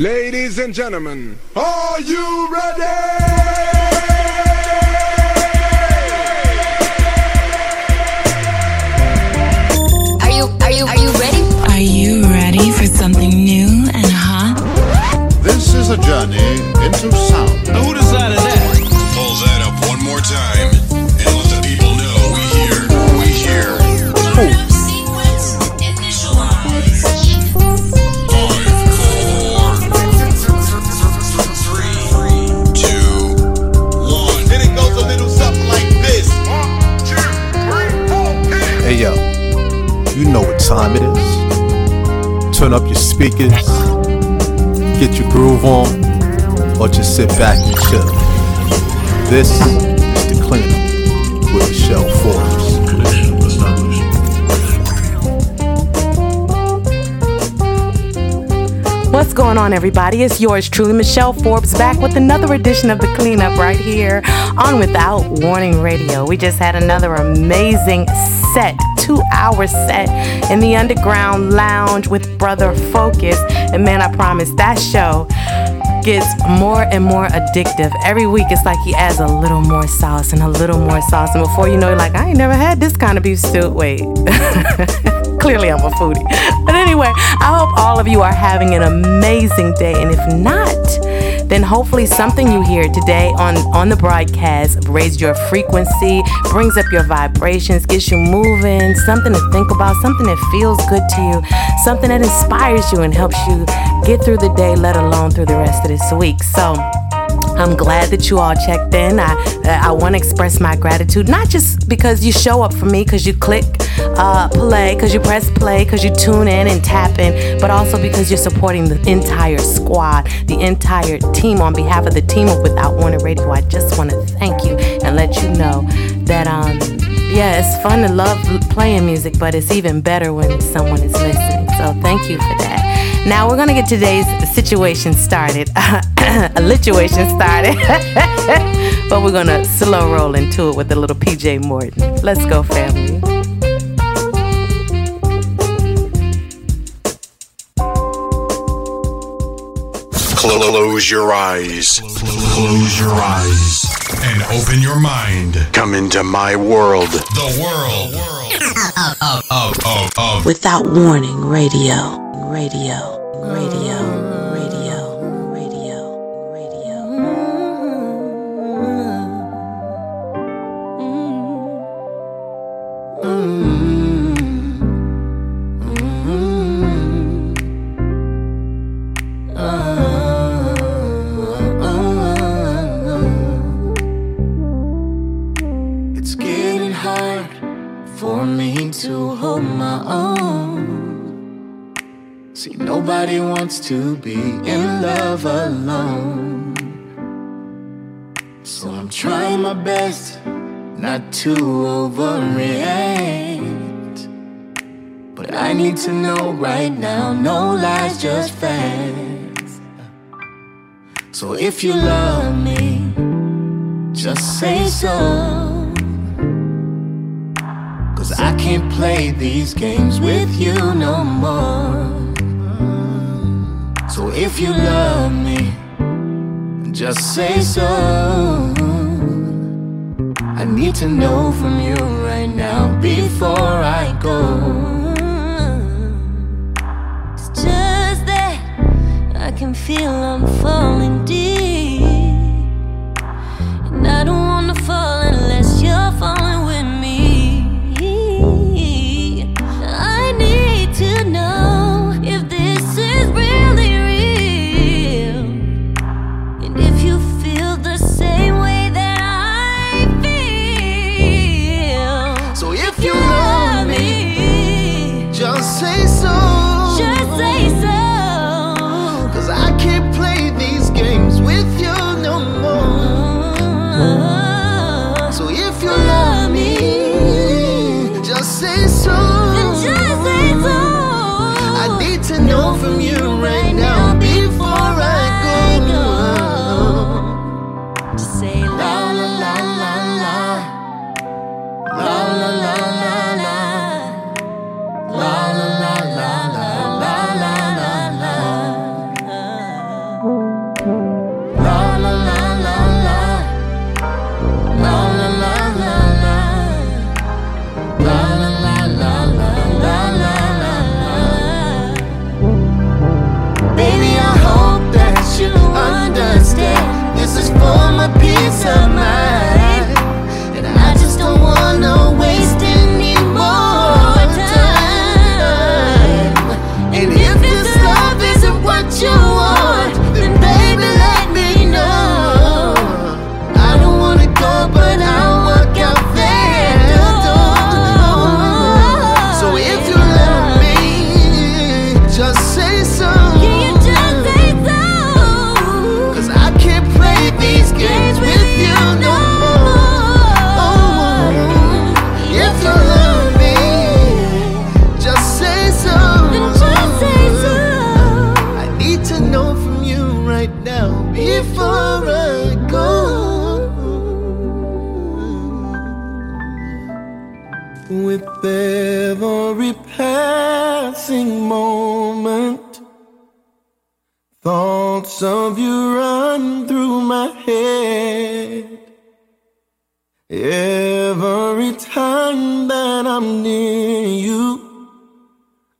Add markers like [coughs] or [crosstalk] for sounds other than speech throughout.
Ladies and gentlemen, are you ready? Are you are you are you ready? Are you ready for something new and hot? This is a journey into sound. Time it is. Turn up your speakers, get your groove on, or just sit back and chill. This is the cleanup with Michelle Forbes. What's going on, everybody? It's yours truly, Michelle Forbes, back with another edition of The Cleanup right here on Without Warning Radio. We just had another amazing set, two hour set in the Underground Lounge with Brother Focus. And man, I promise that show gets more and more addictive. Every week, it's like he adds a little more sauce and a little more sauce. And before you know it, like, I ain't never had this kind of beef stew. Wait. [laughs] Clearly, I'm a foodie. But anyway, I hope all of you are having an amazing day. And if not, then hopefully something you hear today on, on the broadcast raised your frequency, brings up your vibrations, gets you moving, something to think about, something that feels good to you, something that inspires you and helps you get through the day, let alone through the rest of this week. So, I'm glad that you all checked in. I I want to express my gratitude, not just because you show up for me, because you click uh, play, because you press play, because you tune in and tap in, but also because you're supporting the entire squad, the entire team. On behalf of the team of Without Warning Radio, I just want to thank you and let you know that um yeah, it's fun to love playing music, but it's even better when someone is listening. So thank you for that. Now we're gonna get today's situation started, [coughs] a lituation started, [laughs] but we're gonna slow roll into it with a little PJ Morton. Let's go, family. Close your eyes. Close your eyes and open your mind. Come into my world. The world of, of, of, of Without Warning Radio. Radio. Radio. Radio. Radio. Radio. It's getting hard for me to hold my own. See, nobody wants to be in love alone. So I'm trying my best not to overreact. But I need to know right now, no lies, just facts. So if you love me, just say so. Cause I can't play these games with you no more. If you love me, just say so. I need to know from you right now before I go. It's just that I can feel I'm falling deep.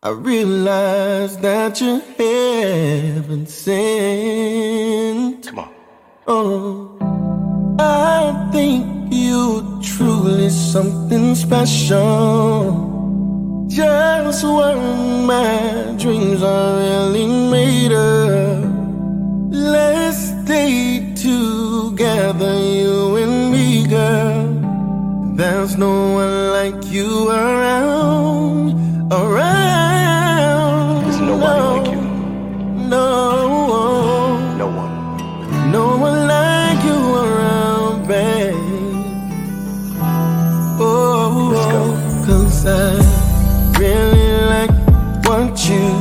I realize that you haven't sinned. Come on. Oh, I think you truly something special. Just what my dreams are really made of. Let's stay together, you and me, girl. There's no one like you around, around no one. No one. No one like you around, babe. Oh, Let's go. Oh, cause I really like what you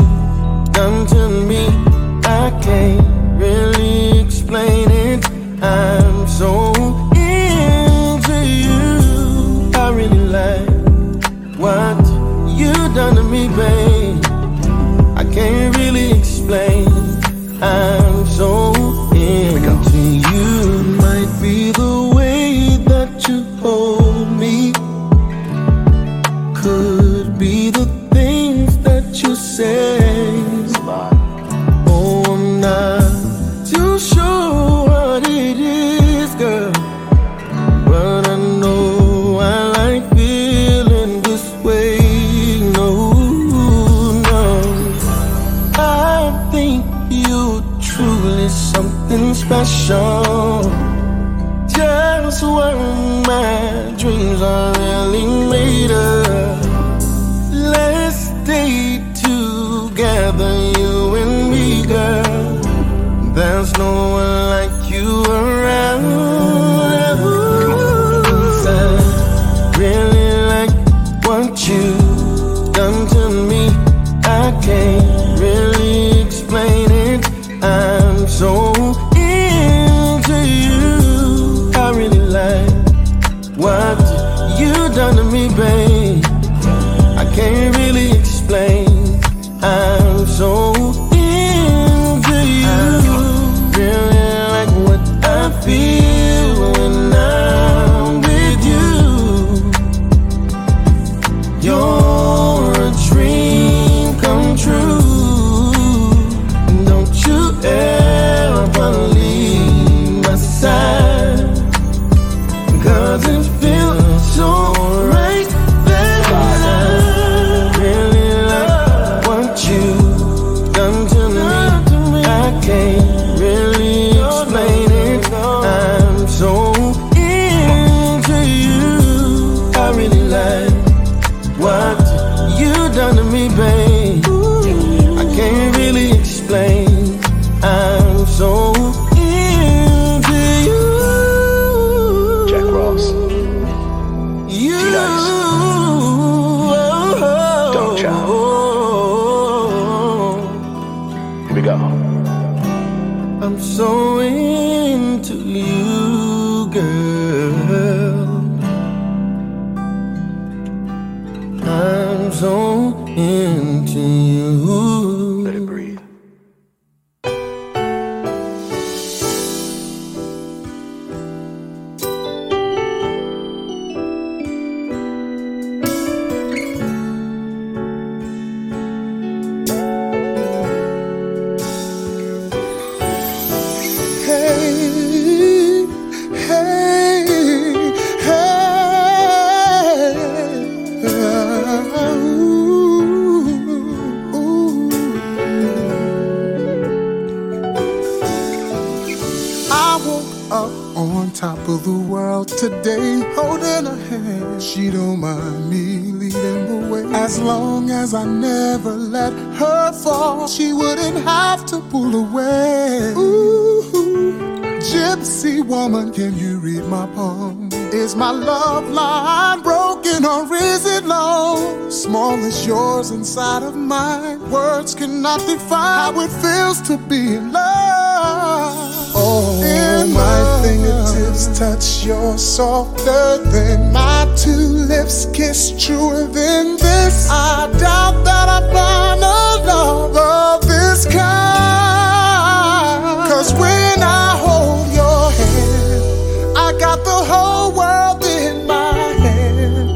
whole world in my hand.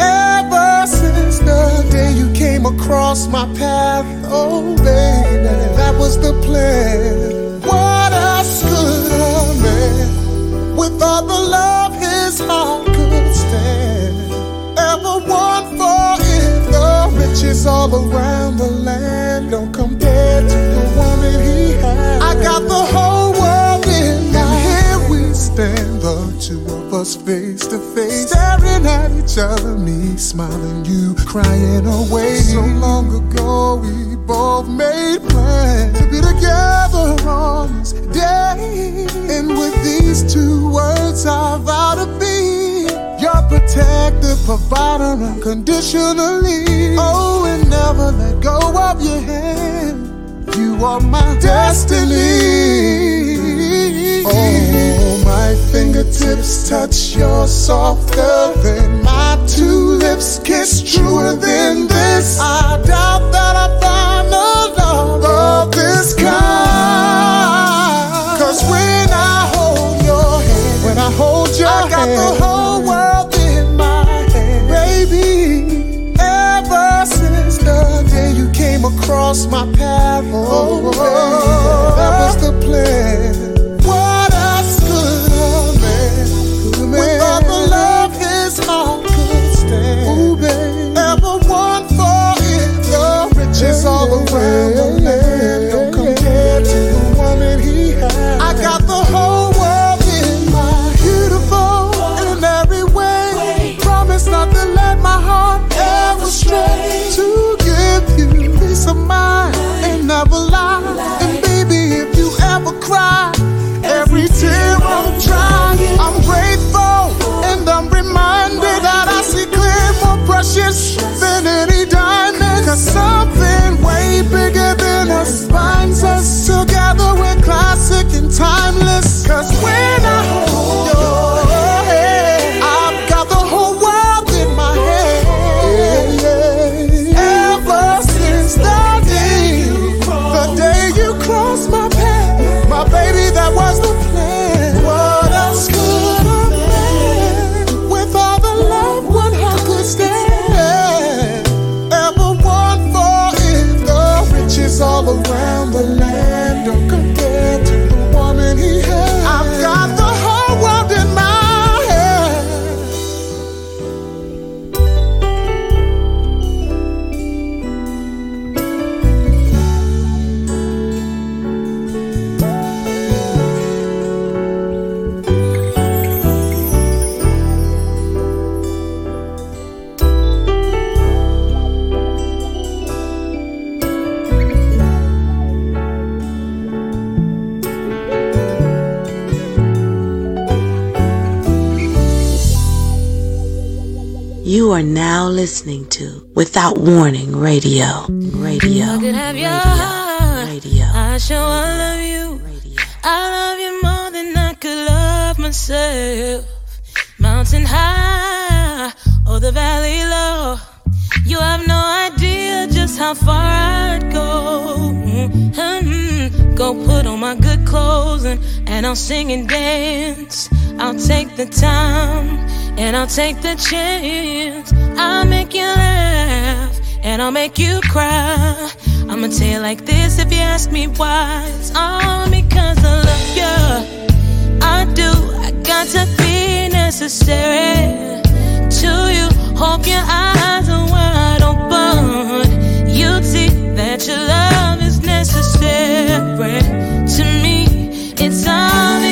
Ever since the day you came across my path, oh baby, that was the plan. What else could a man, with all the love his heart could stand, ever want for if the riches all around the land? Us face to face, staring at each other, me smiling, you crying away. So long ago, we both made plans to be together on this day. And with these two words, I vow to be your protector, provider, unconditionally. Oh, and never let go of your hand. You are my destiny. Oh, my fingertips touch your softer than my two lips kiss truer than this. I doubt that I find a love of this kind. Cause when I hold your hand, when I hold your I got the whole world in my hand, baby. Ever since the day you came across my path, oh, oh, that was the plan. Precious than any diamond. Cause something way bigger than us binds us together. We're classic and timeless. Are now listening to Without Warning Radio. Radio. I could have Radio. Radio. I sure I love you. I love you more than I could love myself. Mountain high or the valley low. You have no idea just how far I'd go. Mhm. Go put on my good clothes and, and I'll sing and dance. I'll take the time and I'll take the chance. I'll make you laugh and I'll make you cry. I'ma tell you like this if you ask me why. It's all because I love you. I do. I got to be necessary to you. Hope your eyes are wide open. You'd see that your love is necessary to me. It's all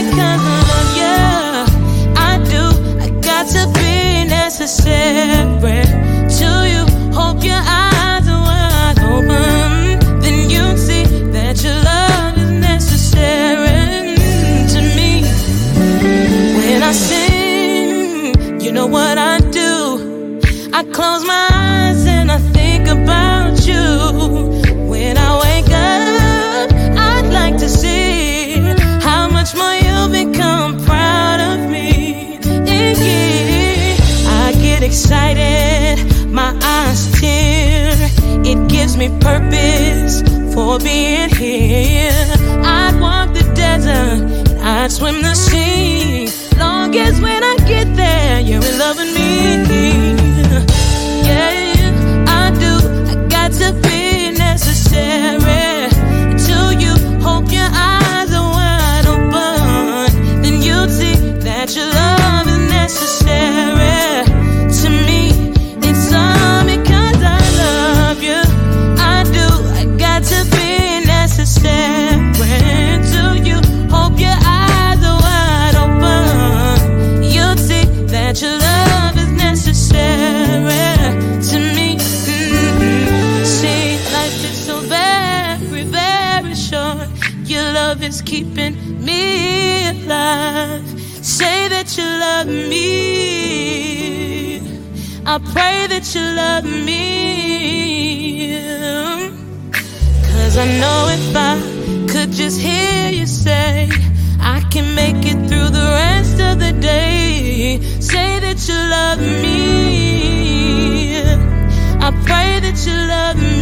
to you. Hope your eyes are wide open. Then you'd see that your love is necessary to me. When I sing, you know what I do. I close my me purpose for being here. I'd walk the desert, I'd swim the sea. Long as when I get there, you're in love with me. Yeah, I do. I got to be necessary to you. Hope your eyes are wide open, then you'll see that your love is necessary. is keeping me alive. Say that you love me. I pray that you love me. Cause I know if I could just hear you say, I can make it through the rest of the day. Say that you love me. I pray that you love me.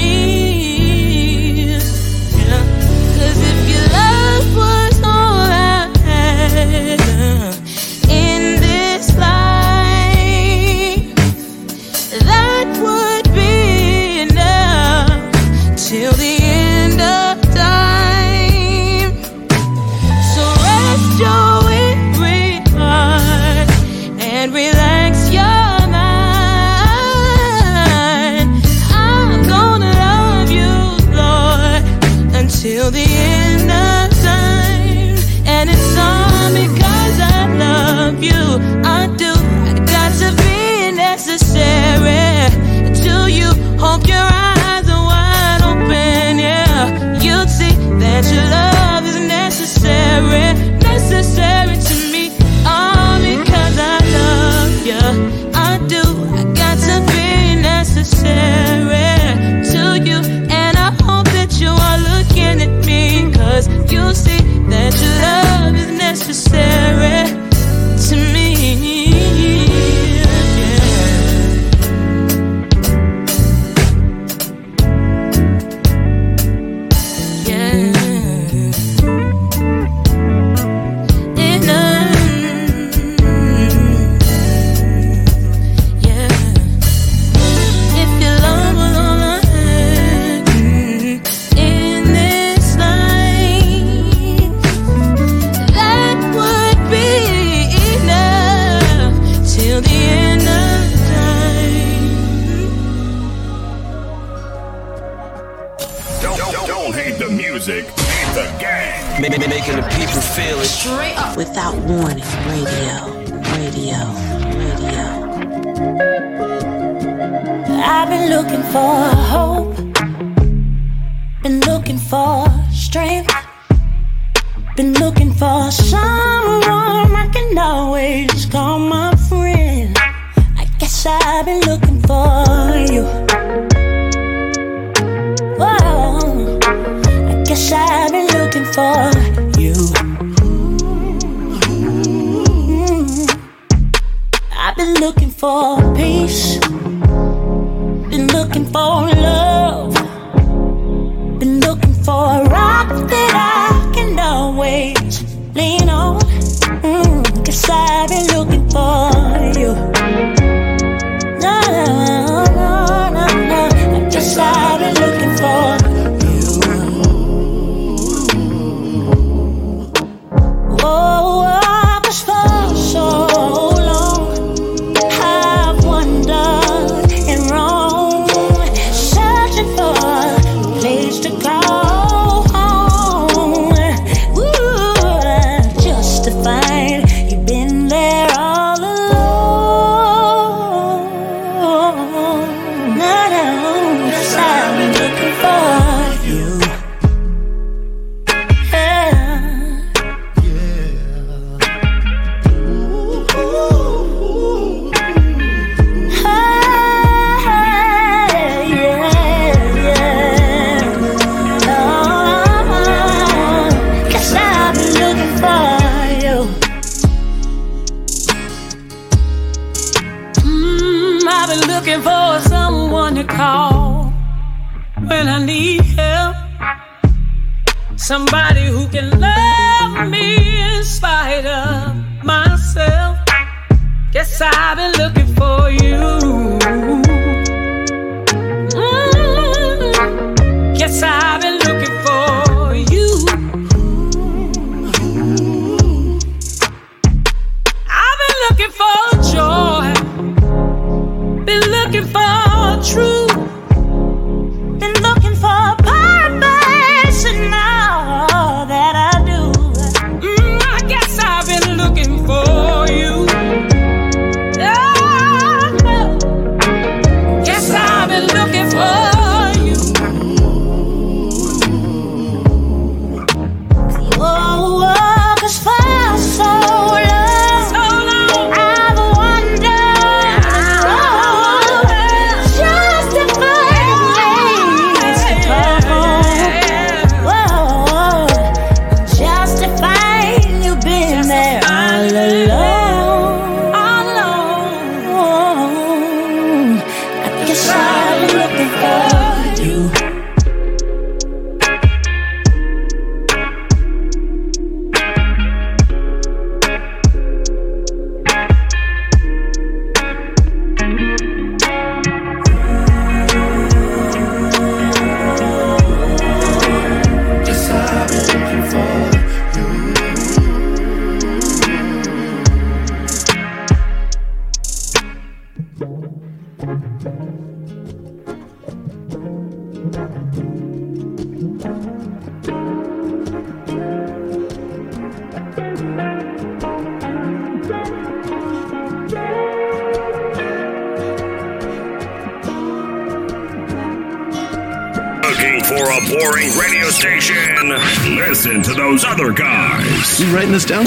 You writing this down?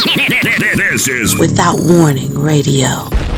This is Without Warning Radio.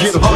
get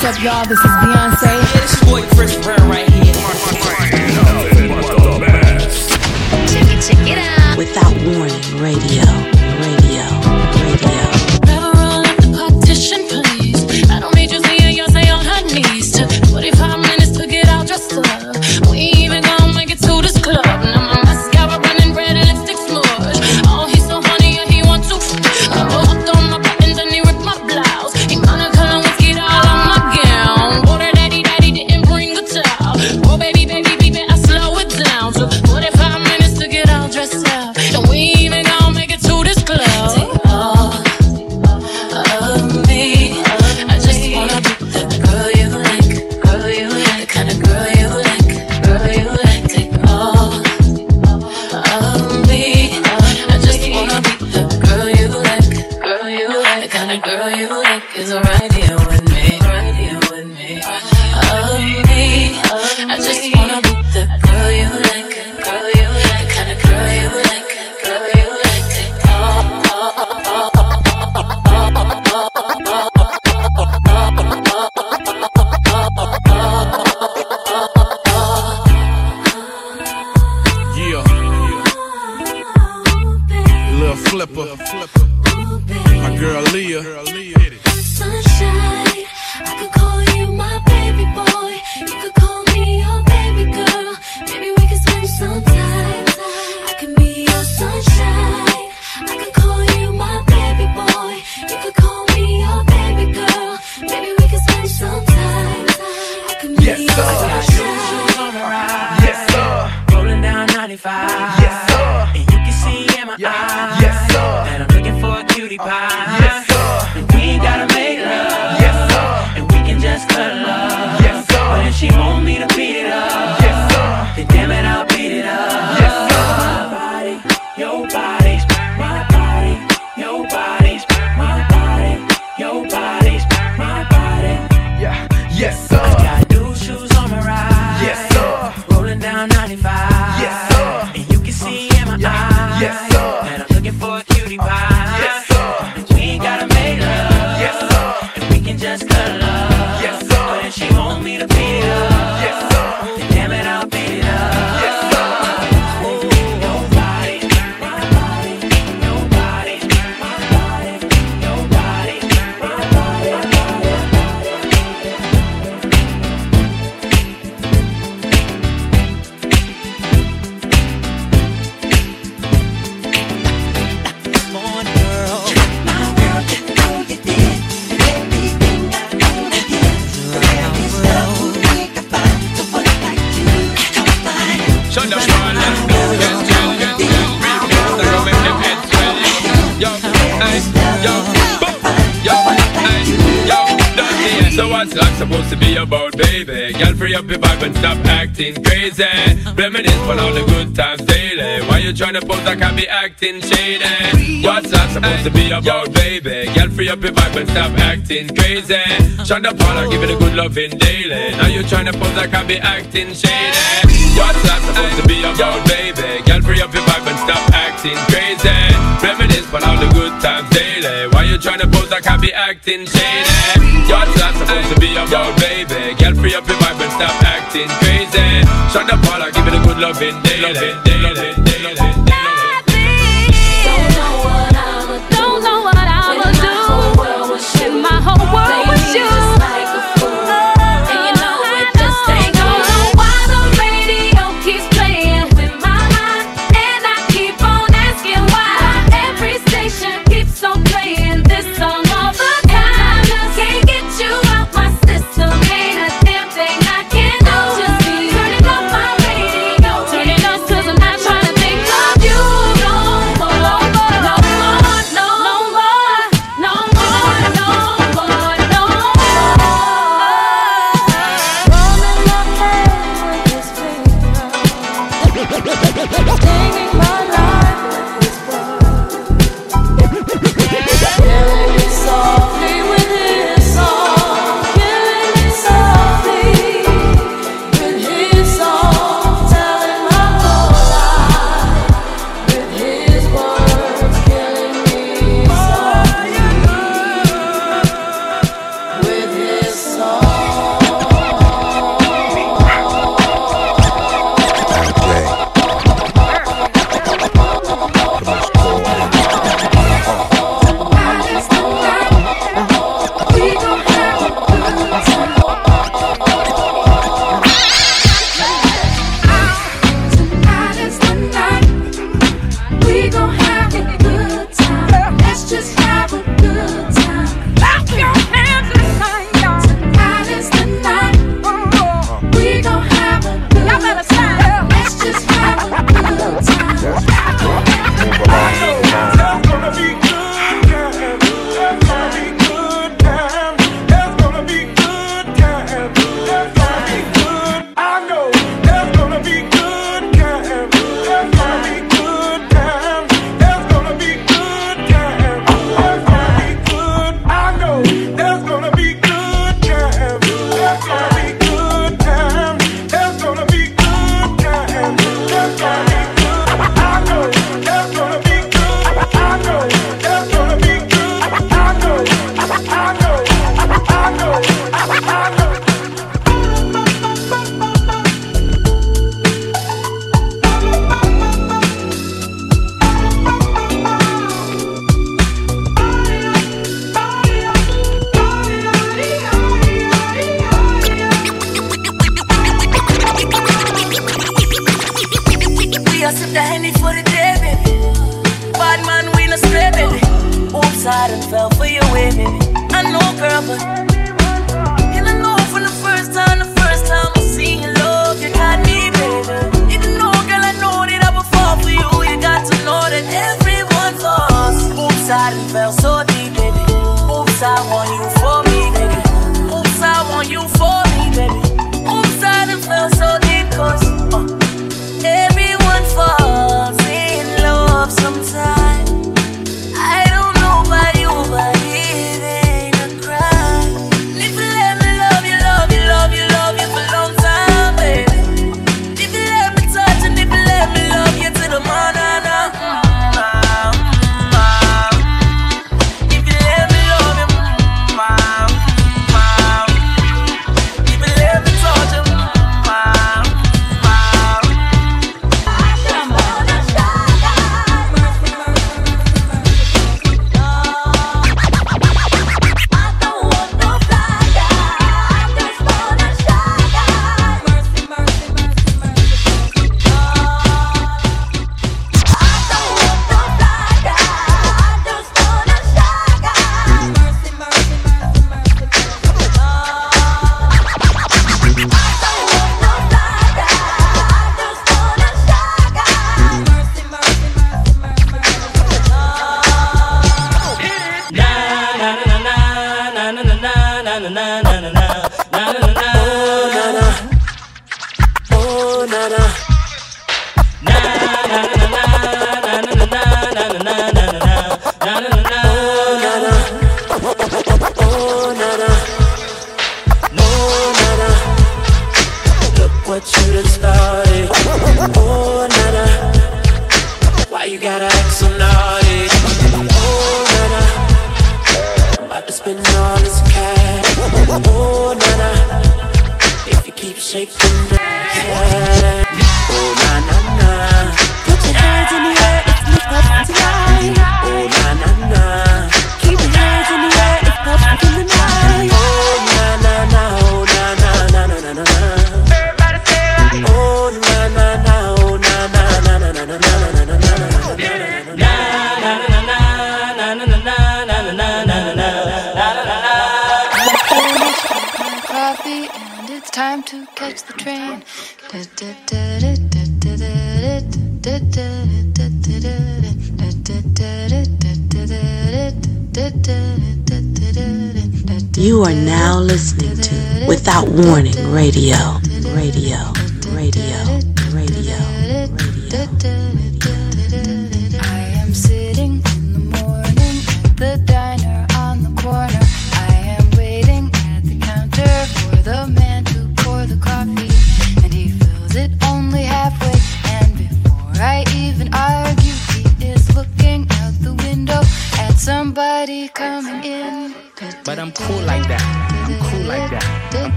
What's up, y'all? This is Beyonce. acting shady. What's that supposed to be about, baby? Girl, free up your vibe and stop acting crazy. Shonda Paula, give it a good loving daily. Now you tryna pose like I be acting shady. What's that supposed to be about, baby? Girl, free up your vibe and stop acting crazy. Reminisce on all the good times daily. Why you tryna pose like I be acting shady? What's that supposed to be about, baby? Girl, free up your vibe and stop acting crazy. Shonda Paula, give it a good loving daily. Loving daily.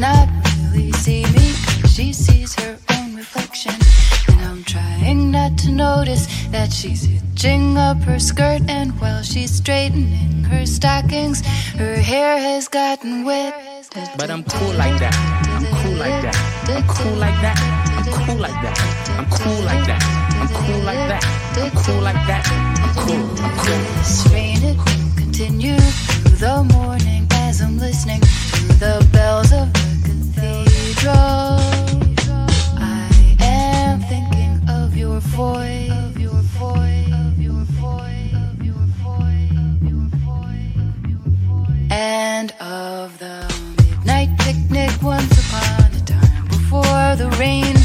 Not really see me. 'cause she sees her own reflection. And I'm trying not to notice that she's hitching up her skirt. And while she's straightening her stockings, her hair has gotten wet. But I'm cool like that. I'm cool like that. I'm cool like that. I'm cool like that. I'm cool like that. I'm cool like that. I'm cool like that. I'm cool. I'm cool. This rain it will continue through the morning as I'm listening to the bells of the I am thinking of your voice. And of the midnight picnic once upon a time before the rain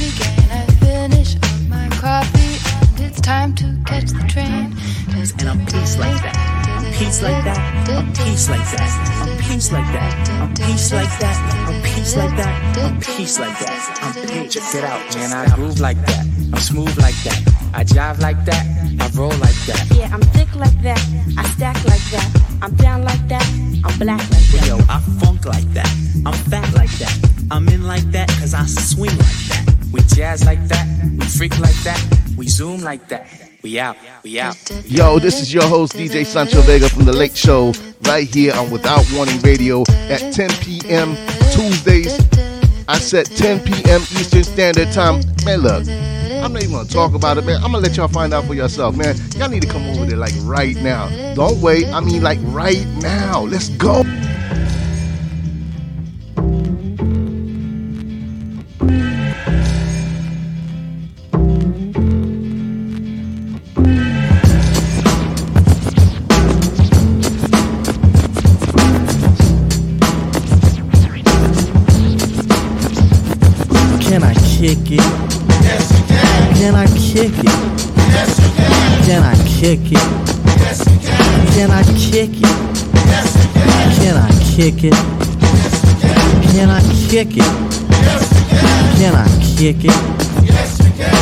I'm peace like that. I'm peace like that. I'm peace like that. I'm peace like that. I'm peace like that. I'm peace like that. I'm peace. Check it out, man. I groove like that. I'm smooth like that. I jive like that. I roll like that. Yeah, I'm thick like that. I stack like that. I'm down like that. I'm black like that. Yo, I funk like that. I'm fat like that. I'm in like that cause I swing like that. We jazz like that. We freak like that. We zoom like that. We out. We out. Yo, this is your host, DJ Sancho Vega from The Late Show, right here on Without Warning Radio at 10 p.m. Tuesdays. I set 10 p.m. Eastern Standard Time. Man, look, I'm not even gonna talk about it, man. I'm gonna let y'all find out for yourself, man. Y'all need to come over there like right now. Don't wait. I mean, like right now. Let's go. It? Can I kick it? Can I kick it?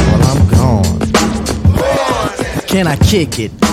Well, I'm gone. Can I kick it?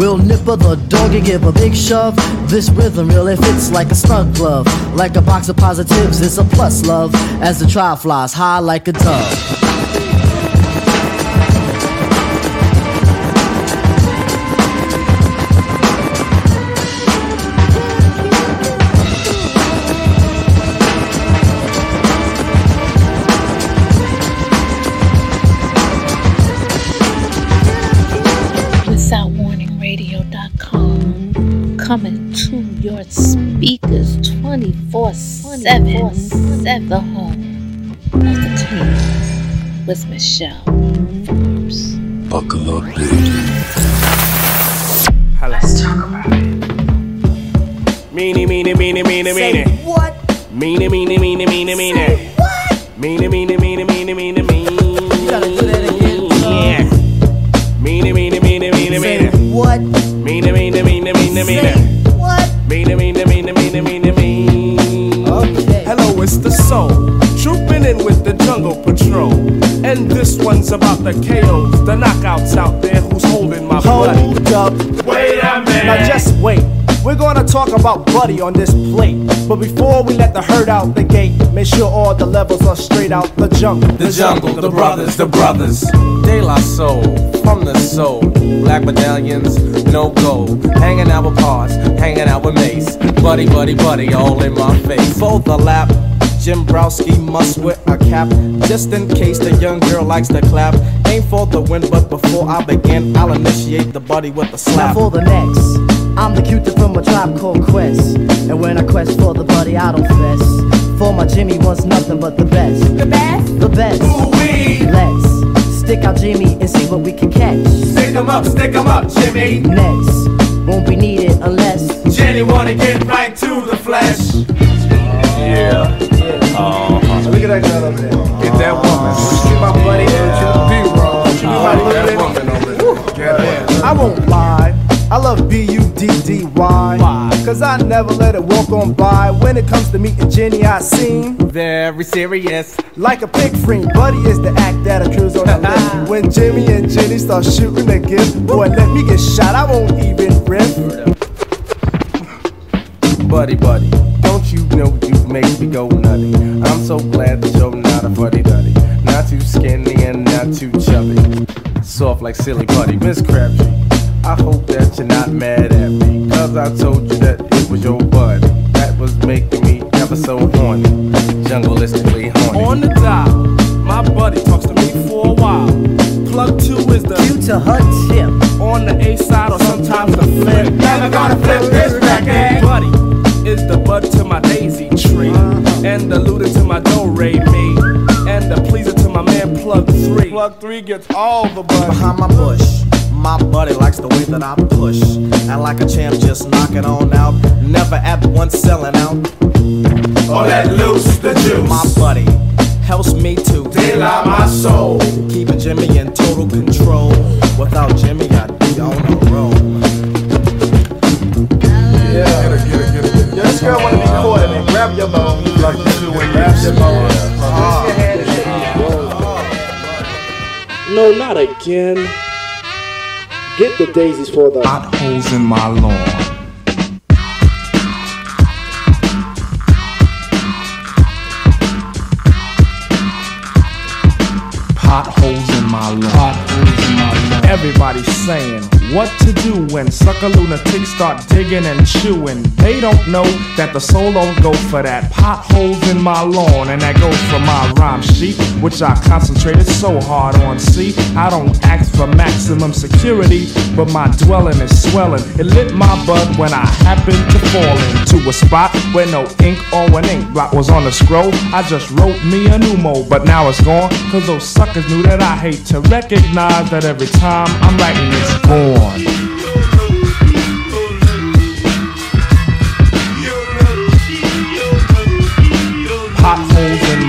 We'll nip nipper the dog and give a big shove. This rhythm really fits like a snug glove. Like a box of positives, it's a plus love. As the trial flies high like a dove. 24 7 the home of the clean with Michelle Forbes. Buckle up, baby. Let's talk about it. Meanie, meanie, meanie, meanie, Say meanie. what? Meanie, meanie, meanie, meanie, meanie. what? Meanie, meanie, meanie, meanie, meanie, meanie. You gotta do that again. Yeah. Meanie, meanie, meanie, meanie, meanie. What? Meanie, meanie, meanie, meanie, meanie. This one's about the KOs, the knockouts out there who's holding my buddy. Hold up. Wait a minute. Now just wait. We're gonna talk about Buddy on this plate. But before we let the herd out the gate, make sure all the levels are straight out the jungle. The jungle, the brothers, the brothers. De La Soul, from the soul. Black medallions, no gold. Hanging out with Pos, hanging out with Mace. Buddy, buddy, buddy, all in my face. Fold the lap. Jim Browski must wear a cap just in case the young girl likes to clap. Aim for the win, but before I begin, I'll initiate the buddy with a Now slap. for the next, I'm the cutie from a tribe called Quest. And when I quest for the buddy, I don't fess. For my Jimmy wants nothing but the best. The best? The best. Let's stick out Jimmy and see what we can catch. Stick 'em up, stick 'em up, Jimmy. Next, won't be needed unless Jenny wanna get right to the flesh. Yeah. Look at that girl over there. Get that woman. See my buddy I won't lie. I love B-U-D-D-Y. Cause I never let it walk on by. When it comes to meeting Jenny, I seem very serious. Like a pig friend. Buddy is the act that accrues on the [laughs] list. When Jimmy and Jenny start shooting the gift, boy, let me get shot. I won't even riff. Buddy, buddy, don't you know you make me go nutty? I'm so glad that you're not a fuddy duddy. Not too skinny and not too chubby. Soft like silly buddy, Miss Crabtree. I hope that you're not mad at me. Cause I told you that it was your buddy. That was making me ever so horny. Jungleistically horny. On the dial, my buddy talks to me for a while. Plug two is the Q to her tip. On the A side or sometimes the flip. Never gonna flip this record. Buddy daisy tree. And the looter to my do re me. And the pleaser to my man plug three. Plug three gets all the buddy. behind my bush. My buddy likes the way that I push. And like a champ, just knock it on out. Never at once selling out. Or let loose the juice. My buddy helps me to Daylight my soul. Keeping Jimmy in total control. Without Jimmy, I'd be on the road. Yeah. Get it, get it, get it, get it. Yeah, this girl wanna be coordinated. Grab your bone. Like you do when Grab your bone. Place your hand in it. No, not again. Get the daisies for the potholes in my lawn. Potholes in my lawn. Everybody's saying what to do when sucker lunatics start digging and chewing. They don't know that the soul don't go for that. Potholes in my lawn, and that goes for my rhyme sheet, which I concentrated so hard on. See, I don't ask for maximum security, but my dwelling is swelling. It lit my bud when I happened to fall into a spot where no ink or an ink blot was on the scroll. I just wrote me a new mo, but now it's gone, cause those suckers knew that I hate to recognize that every time I'm writing it's gone on.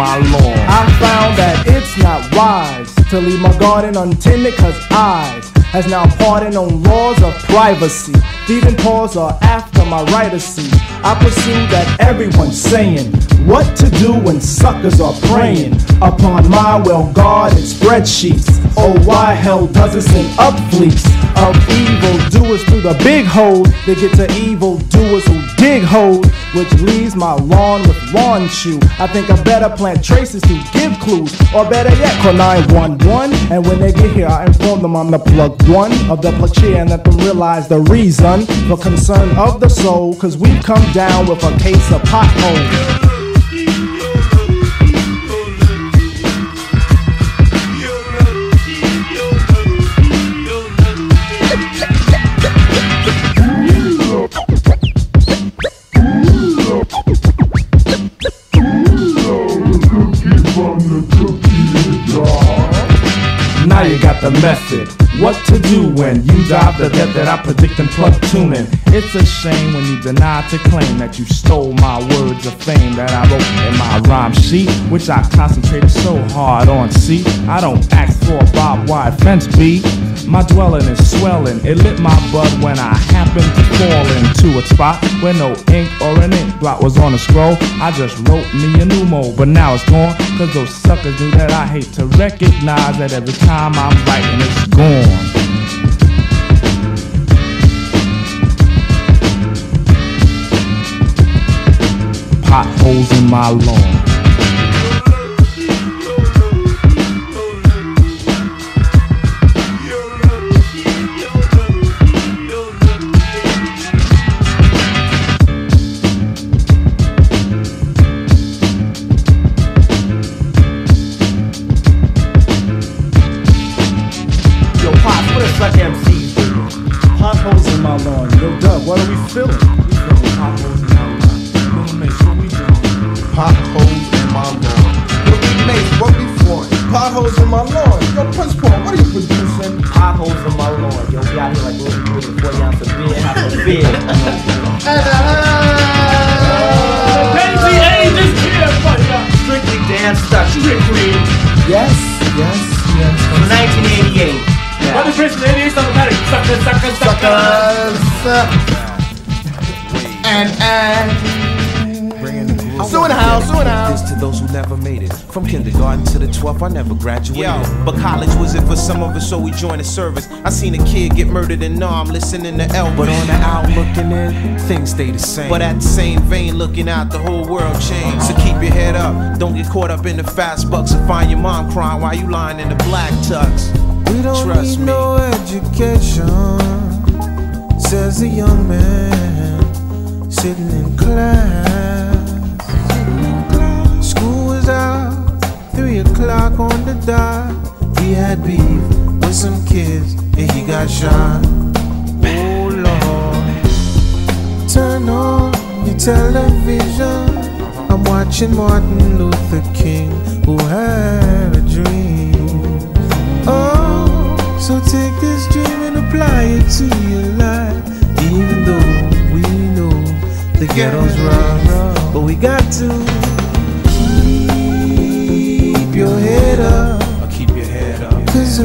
I found that it's not wise to leave my garden untended cause I has now pardoned on laws of privacy. Thieving paws are after my rightacy. I pursue that everyone's saying what to do when suckers are preying upon my well-guarded spreadsheets. Oh, why hell does it send up fleets of evil doers through the big hole? They get to evil doers who dig holes, which leaves my lawn with lawn chew. I think I better plant traces to give clues, or better yet, call 911. And when they get here, I inform them I'm the plug one of the plug and let them realize the reason for concern of the soul. Cause we've come down with a case of potholes. The method. What to do when you dive the debt that I predict and plug tuning. It's a shame when you deny to claim that you stole my words of fame that I wrote in my rhyme sheet, which I concentrated so hard on. See, I don't ask for a barbed wire fence, B. My dwelling is swelling. It lit my bud when I happened to fall into a spot where no ink or an ink blot was on the scroll. I just wrote me a new mode, but now it's gone. Cause those suckers do that I hate to recognize that every time I'm writing it's gone. Potholes in my lawn. What the Prince lady is on the Sucker, sucker, sucker. And, and. Sue in the house, Sue in the house. This to those who never made it. From kindergarten to the 12th, I never graduated. but college was it for some of us, so we joined the service. I seen a kid get murdered and now I'm listening to Elvis. But on the out looking in, things stay the same. But at the same vein, looking out, the whole world changed. So keep your head up, don't get caught up in the fast bucks and find your mom crying while you lying in the black tux. We don't Trust need me. no education, says a young man sitting in class. School was out, three o'clock on the dot. He had beef with some kids and he got shot. Oh Lord, turn on your television. I'm watching Martin Luther King, who had a dream. So take this dream and apply it to your life. Even though we know the ghetto's rough, but we got to keep your head up. Keep your head up. Cause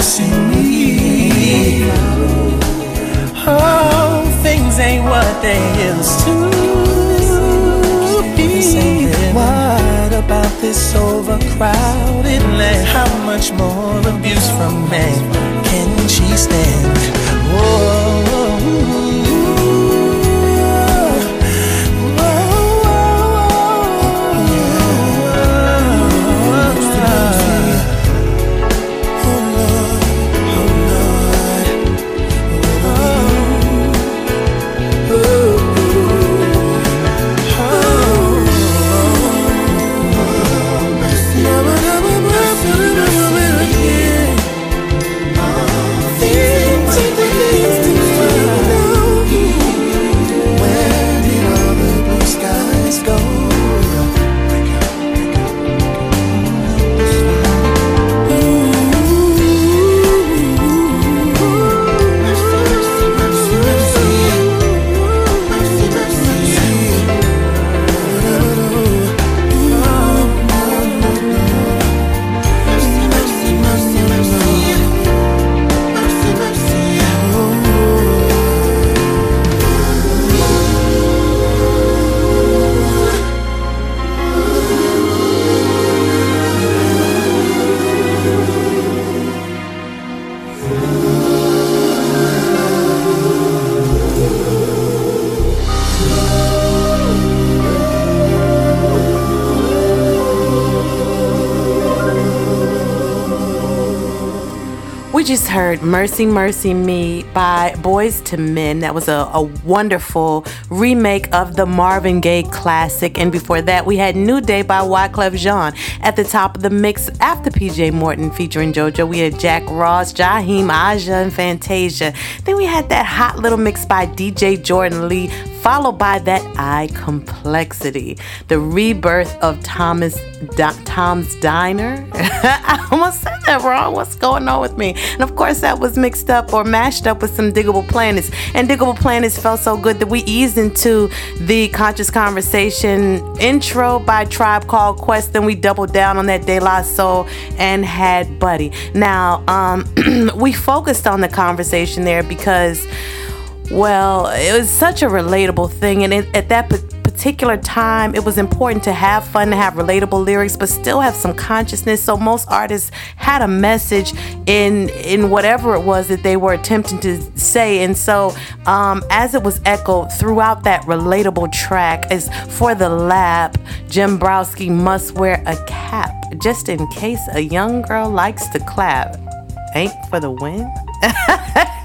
mercy me. Oh, things ain't what they used to be. What about this overcrowded land? How much more abuse from man can she stand? Heard Mercy Mercy Me by Boyz II Men. That was a, a wonderful remake of the Marvin Gaye classic. And before that, we had New Day by Wyclef Jean. At the top of the mix, after PJ Morton featuring JoJo, we had Jack Ross, Jaheim, Aja, and Fantasia. Then we had that hot little mix by DJ Jordan Lee, followed by that I Complexity, the rebirth of Thomas Di- Tom's Diner. [laughs] I almost that wrong. What's going on with me? And of course, that was mixed up or mashed up with some Digable Planets. And Digable Planets felt so good that we eased into the Conscious Conversation intro by Tribe Called Quest. Then we doubled down on that De La Soul and had Buddy. Now, um, [clears throat] we focused on the conversation there because well, it was such a relatable thing, and it, at that particular time, it was important to have fun, to have relatable lyrics, but still have some consciousness. So most artists had a message in in whatever it was that they were attempting to say, and so um, as it was echoed throughout that relatable track, is for the lab, Jim Browski must wear a cap just in case a young girl likes to clap. Ain't for the win. [laughs]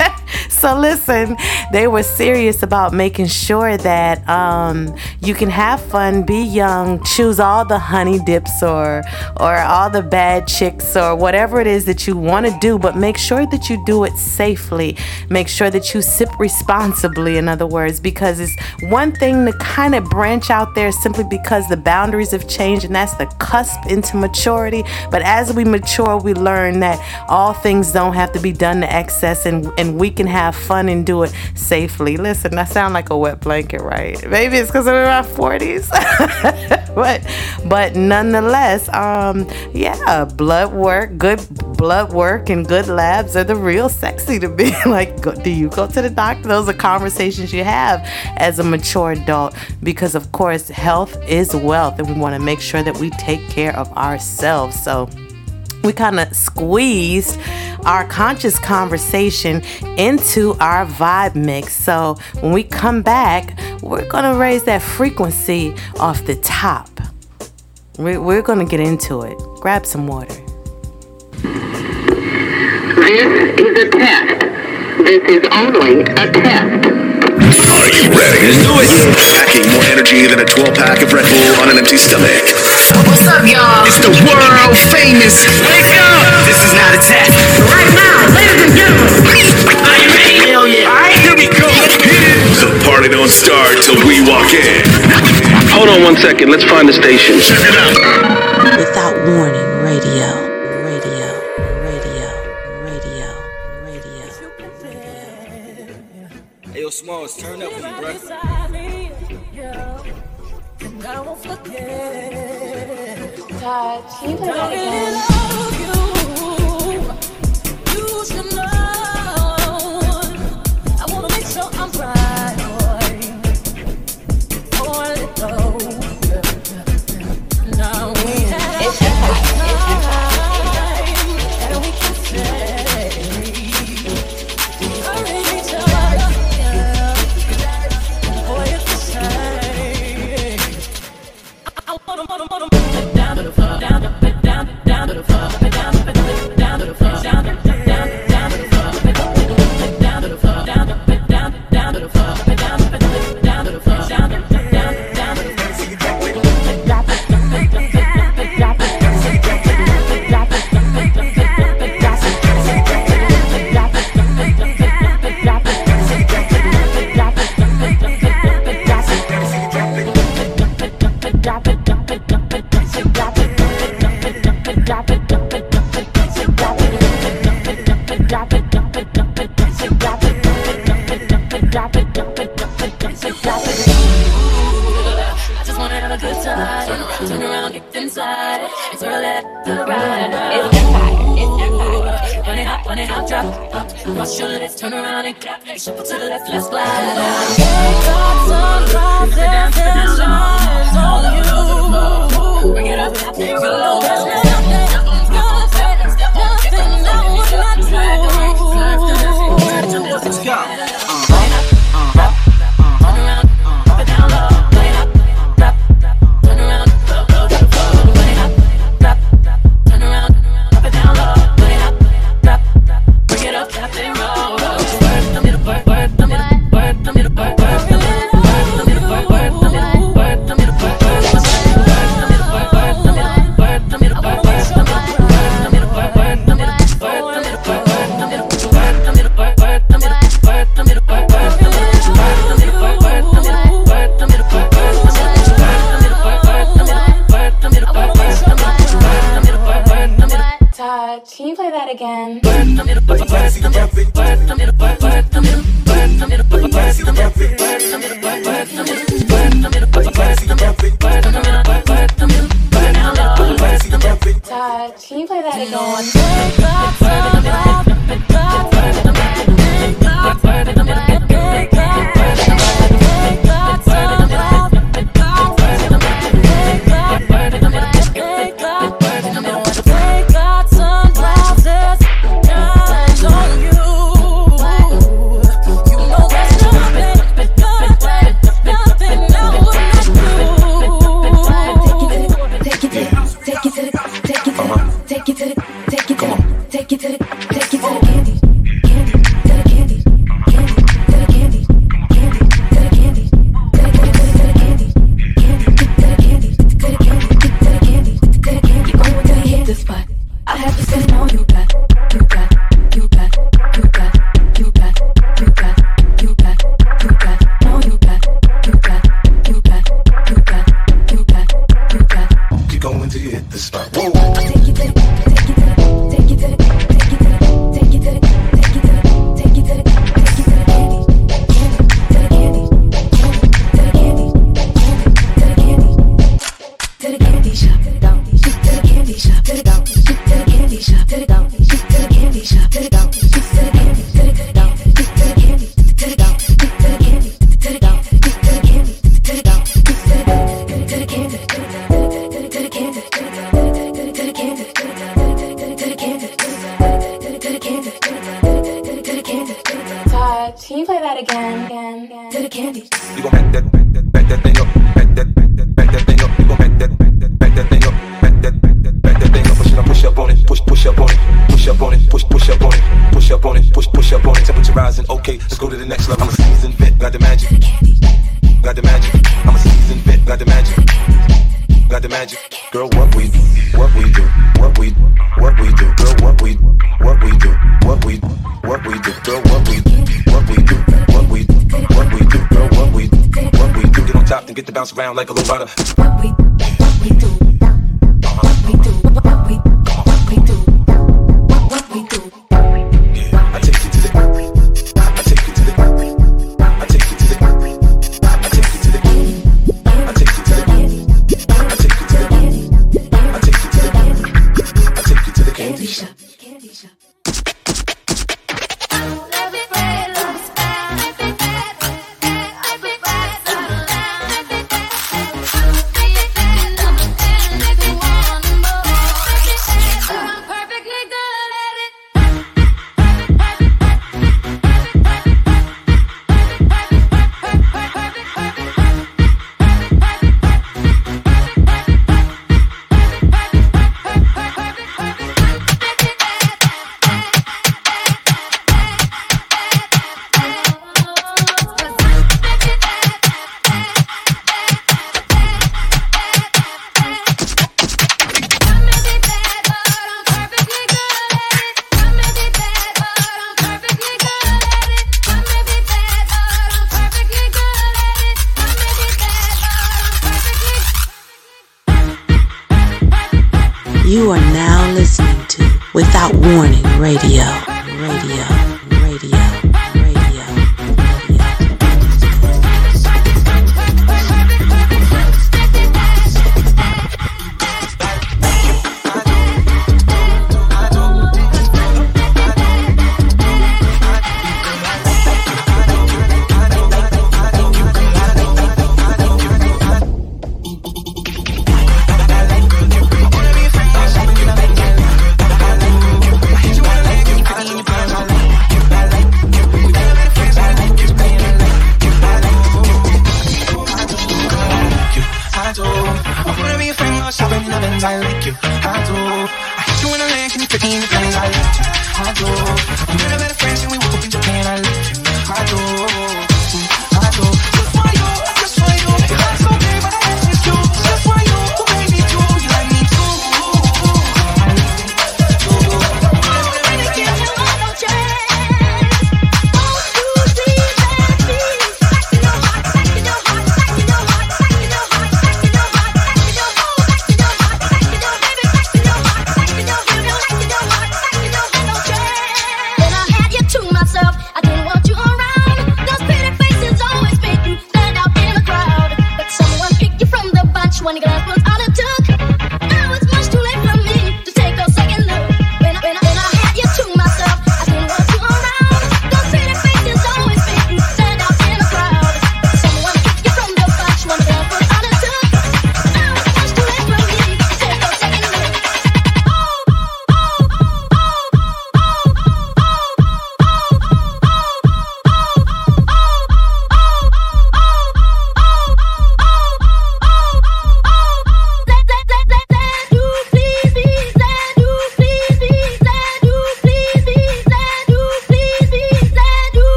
so listen, they were serious about making sure that um, you can have fun, be young, choose all the honey dips or or all the bad chicks or whatever it is that you want to do, but make sure that you do it safely. Make sure that you sip responsibly, in other words, because it's one thing to kind of branch out there simply because the boundaries have changed and that's the cusp into maturity. But as we mature, we learn that all things don't have to be done to excess and, and we can have fun and do it safely. Listen, I sound like a wet blanket, right? Maybe it's because I'm in my 40s. [laughs] but but nonetheless, um, yeah, blood work, good blood work and good labs are the real sexy to me. [laughs] like, go, do you go to the doctor? Those are conversations you have as a mature adult because, of course, health is wealth, and we want to make sure that we take care of ourselves. So we kind of squeezed our conscious conversation into our vibe mix. So when we come back, we're going to raise that frequency off the top. We're, we're going to get into it. Grab some water. This is a test. This is only a test. Are you ready? Let's do it. Packing more energy than a 12 pack of Red Bull on an empty stomach. What's up, y'all? It's the world famous. Wake up! This is not a test. Right now, ladies and gentlemen. Are you ready? Hell yeah. All right, here we go. The party don't start till we walk in. Hold on one second. Let's find the station. Check it out. Without warning, radio. Radio. Radio. Radio. Radio. Hey, yo, Smalls, turn up for me, bro. Can you. Play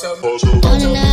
tell me.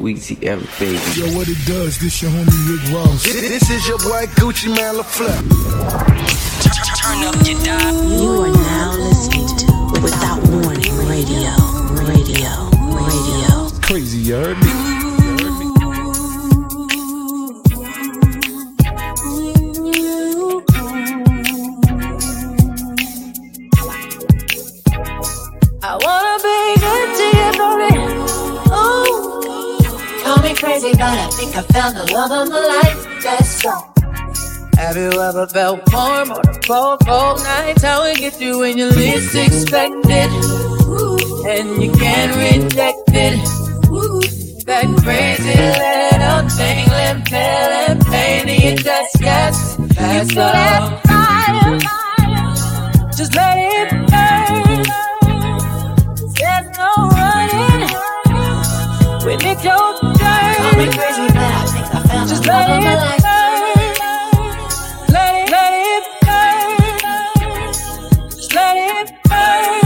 Weezy, everything. Yo, what it does, this your homie Rick Ross. This is your boy Gucci Mane LaFleur. crazy, I think I found the love of my life. That's all. Have you ever felt warm on a cold, cold night? How it get you when you least expect it, and you can't reject it. That crazy little tingling, feeling pain in you just yes, that's you all. Fire, just let it burn. There's no running when it goes me crazy, but I think I found Just let it burn. Let it, burn.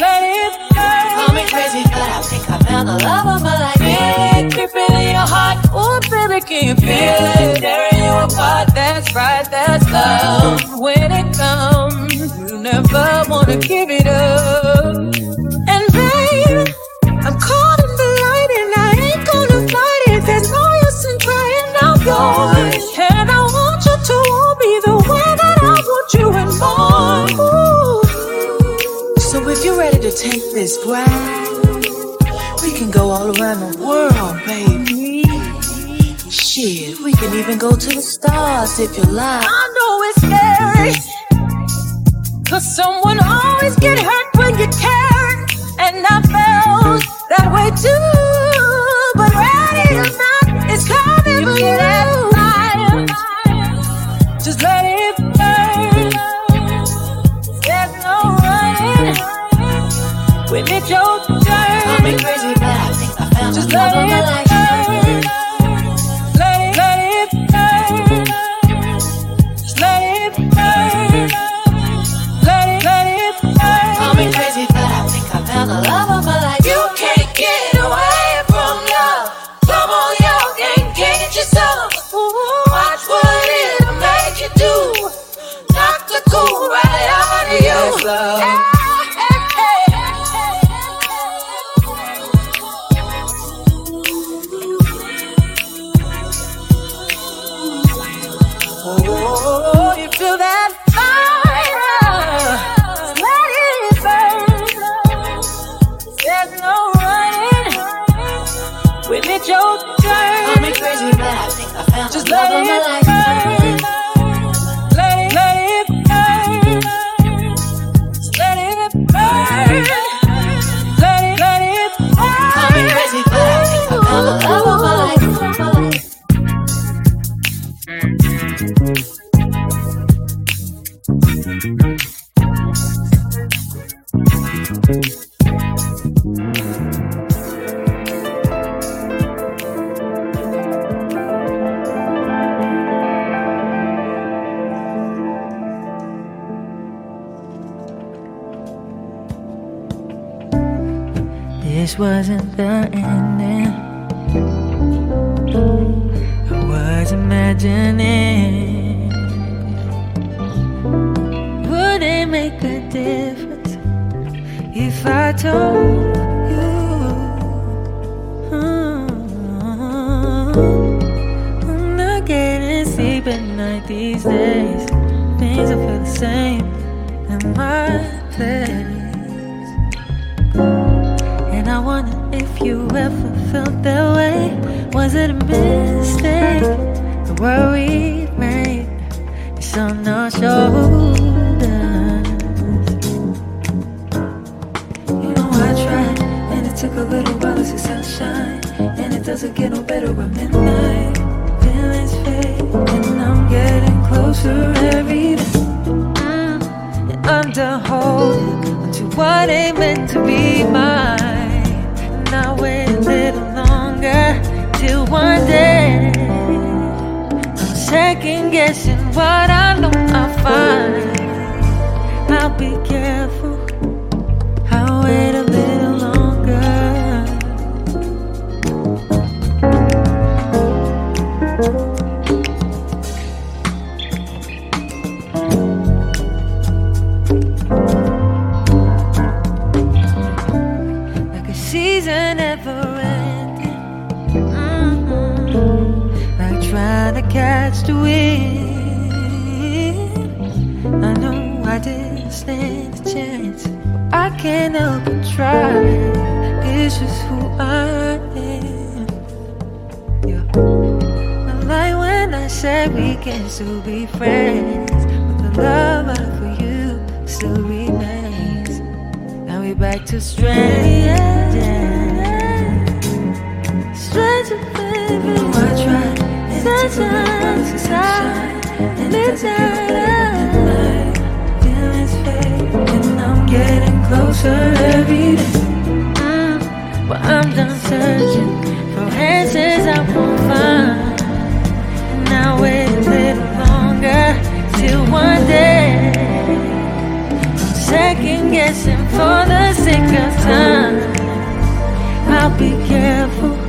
Let it burn. Call me crazy, but I think I found the love of my life. It in your heart. Oh, baby, can you feel it? Tearing you apart. That's right, that's love. When it comes, you never wanna give it up. Take this ride. We can go all around the world, baby. Shit, we can even go to the stars if you like. I know it's scary. Cause someone always get hurt when you care. And I felt that way too. Your turn. Call me crazy, but I think I found Just love let it life. burn. Let it, let it burn. Just let it burn. Let it, let it burn. Call me crazy, but I think I found the love of my life. You can't get away from love. Come on, y'all can't get yourself. Watch what it'll make you do. Knock the cool right out of you. That's love. Wasn't the ending. You ever felt that way. Was it a mistake? The worry made it's on our shoulders. You know I tried, and it took a little while to see sunshine, and it doesn't get no better at midnight. Feelings fade, and I'm getting closer every day. Mm, and under holding to what ain't meant to be mine. Now wait a little longer till one day I'm second guessing what I know I find. I'll be careful. used to it. I know I didn't stand a chance. I can't help but try. It's just who I am. Yeah. I like when I said we can still be friends, but the love I have for you still remains. Now we're back to strangers. Strangers, baby. Oh, I tried. I'm every day. But I'm done searching for answers I won't find. And wait a little longer till one day I'm second guessing for the sake of time. I'll be careful.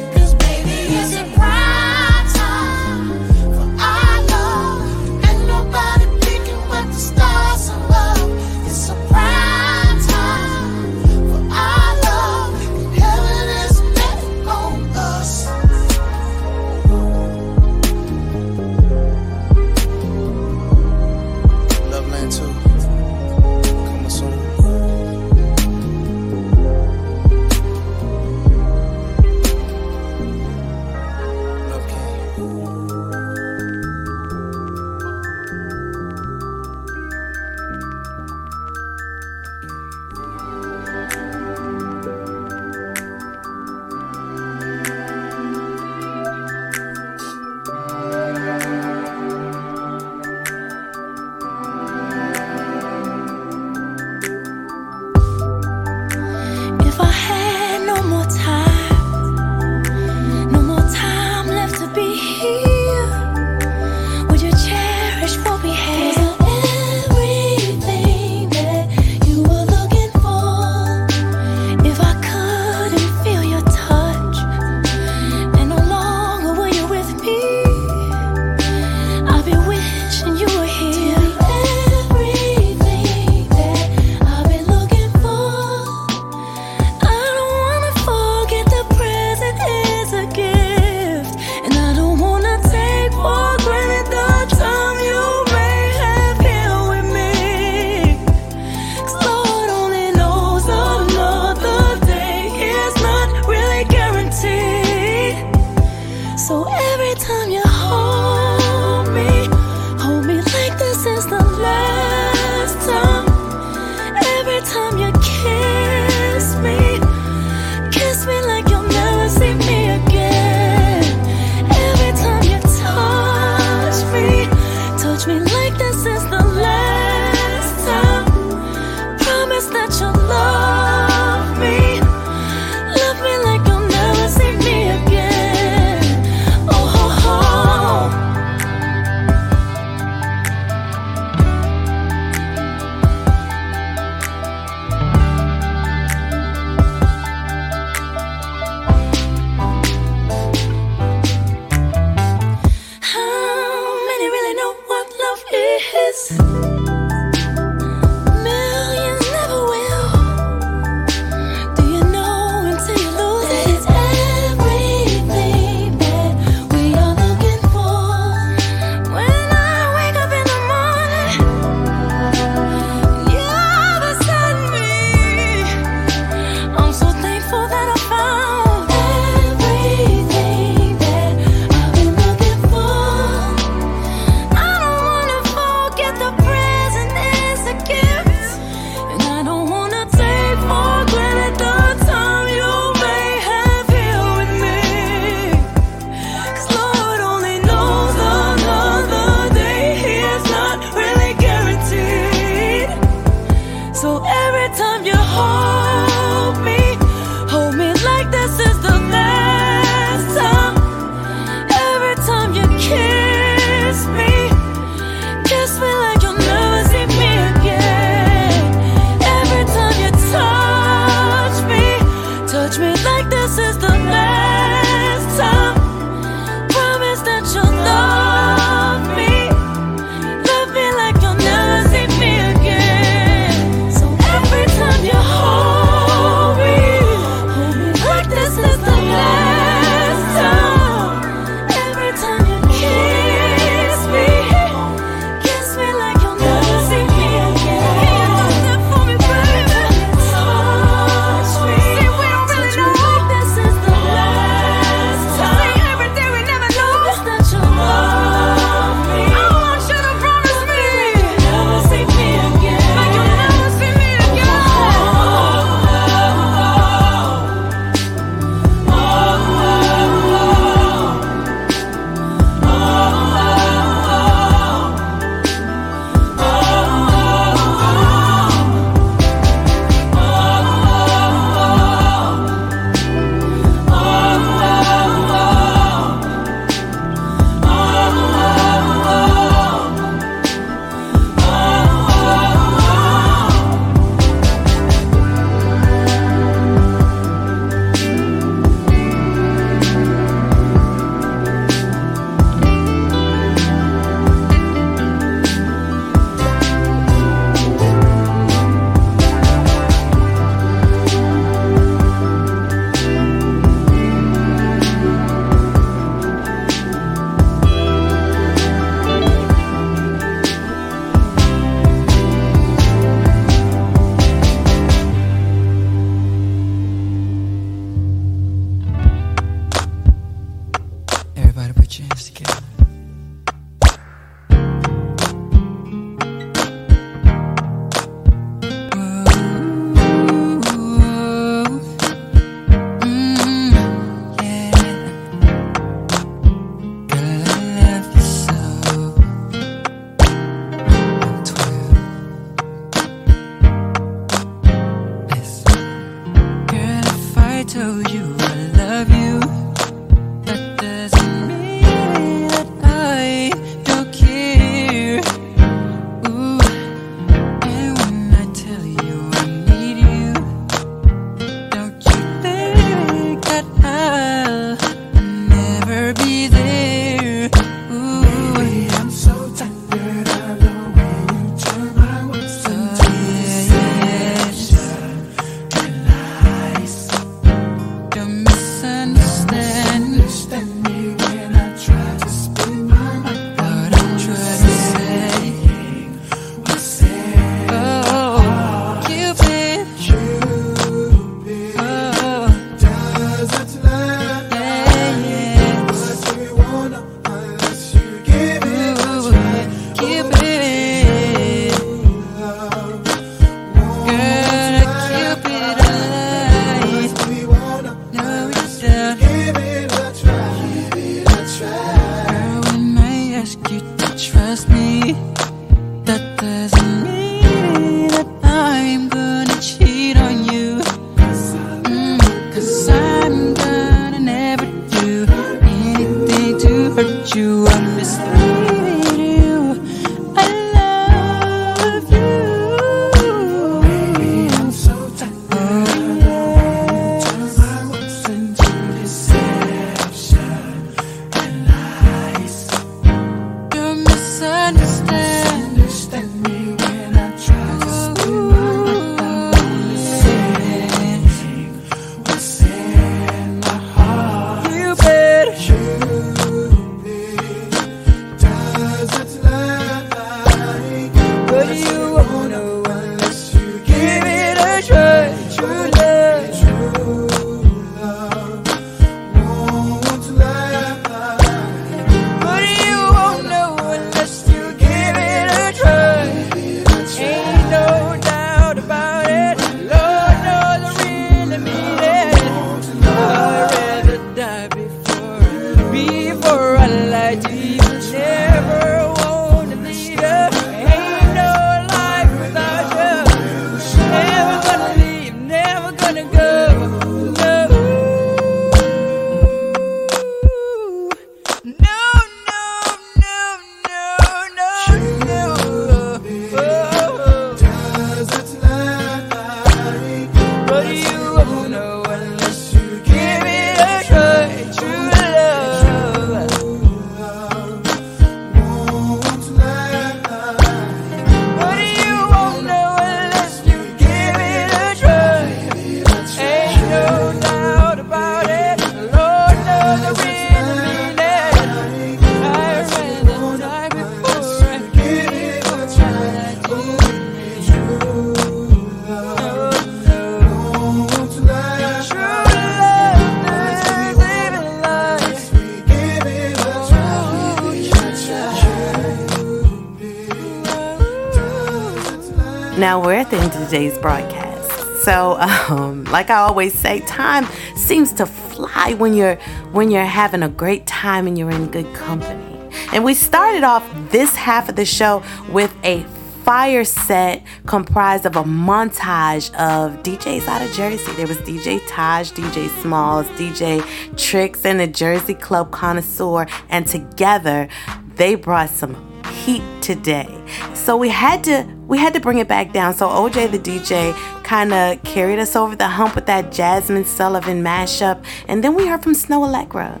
At the end of today's broadcast. So, um, like I always say, time seems to fly when you're when you're having a great time and you're in good company. And we started off this half of the show with a fire set comprised of a montage of DJs out of Jersey. There was DJ Taj, DJ Smalls, DJ Tricks, and the Jersey Club Connoisseur, and together they brought some heat today. So we had to we had to bring it back down. So OJ the DJ kind of carried us over the hump with that Jazmine Sullivan mashup, and then we heard from Snoh Aalegra.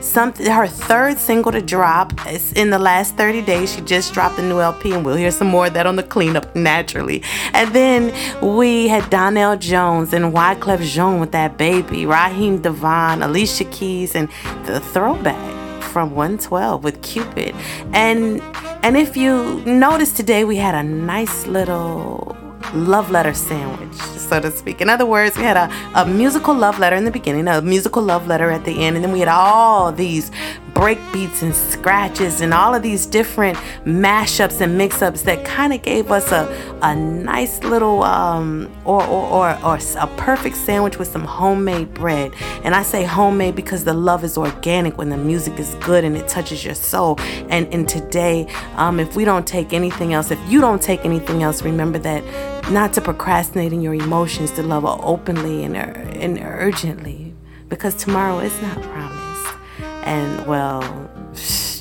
Something her third single to drop It's in the last 30 days. She just dropped a new lp and we'll hear some more of that on the cleanup naturally. And then we had Donell Jones and wyclef jean with that baby Raheem DeVaughn alicia keys and the throwback from 112 with cupid and and if you notice today we had a nice little love letter sandwich, so to speak. In other words, we had a, a musical love letter in the beginning, a musical love letter at the end, and then we had all these break beats and scratches and all of these different mashups and mix-ups that kind of gave us a, a nice little um, or, or, or, or a perfect sandwich with some homemade bread. And I say homemade because the love is organic when the music is good and it touches your soul. And, and today, um, if we don't take anything else, if you don't take anything else, remember that not to procrastinate in your emotions, to love openly and, and urgently because tomorrow is not promised. And well,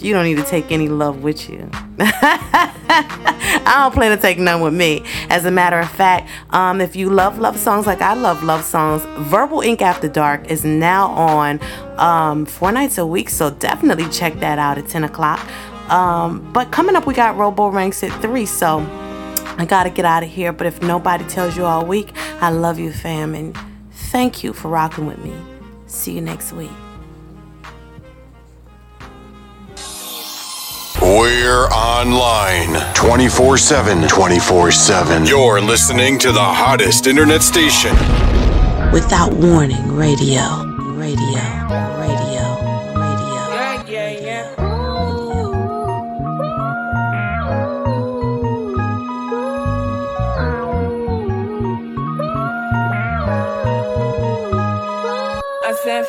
you don't need to take any love with you. [laughs] I don't plan to take none with me. As a matter of fact, um, if you love love songs like I love love songs, Verbal Ink After Dark is now on um, four nights a week. So definitely check that out at 10 o'clock. Um, but coming up, we got Robo Ranks at 3. So I got to get out of here. But if nobody tells you all week, I love you, fam. And thank you for rocking with me. See you next week. We're online 24 7. 24 7. You're listening to the hottest internet station. Without warning, radio, radio, radio, radio. Yeah, yeah, yeah. I said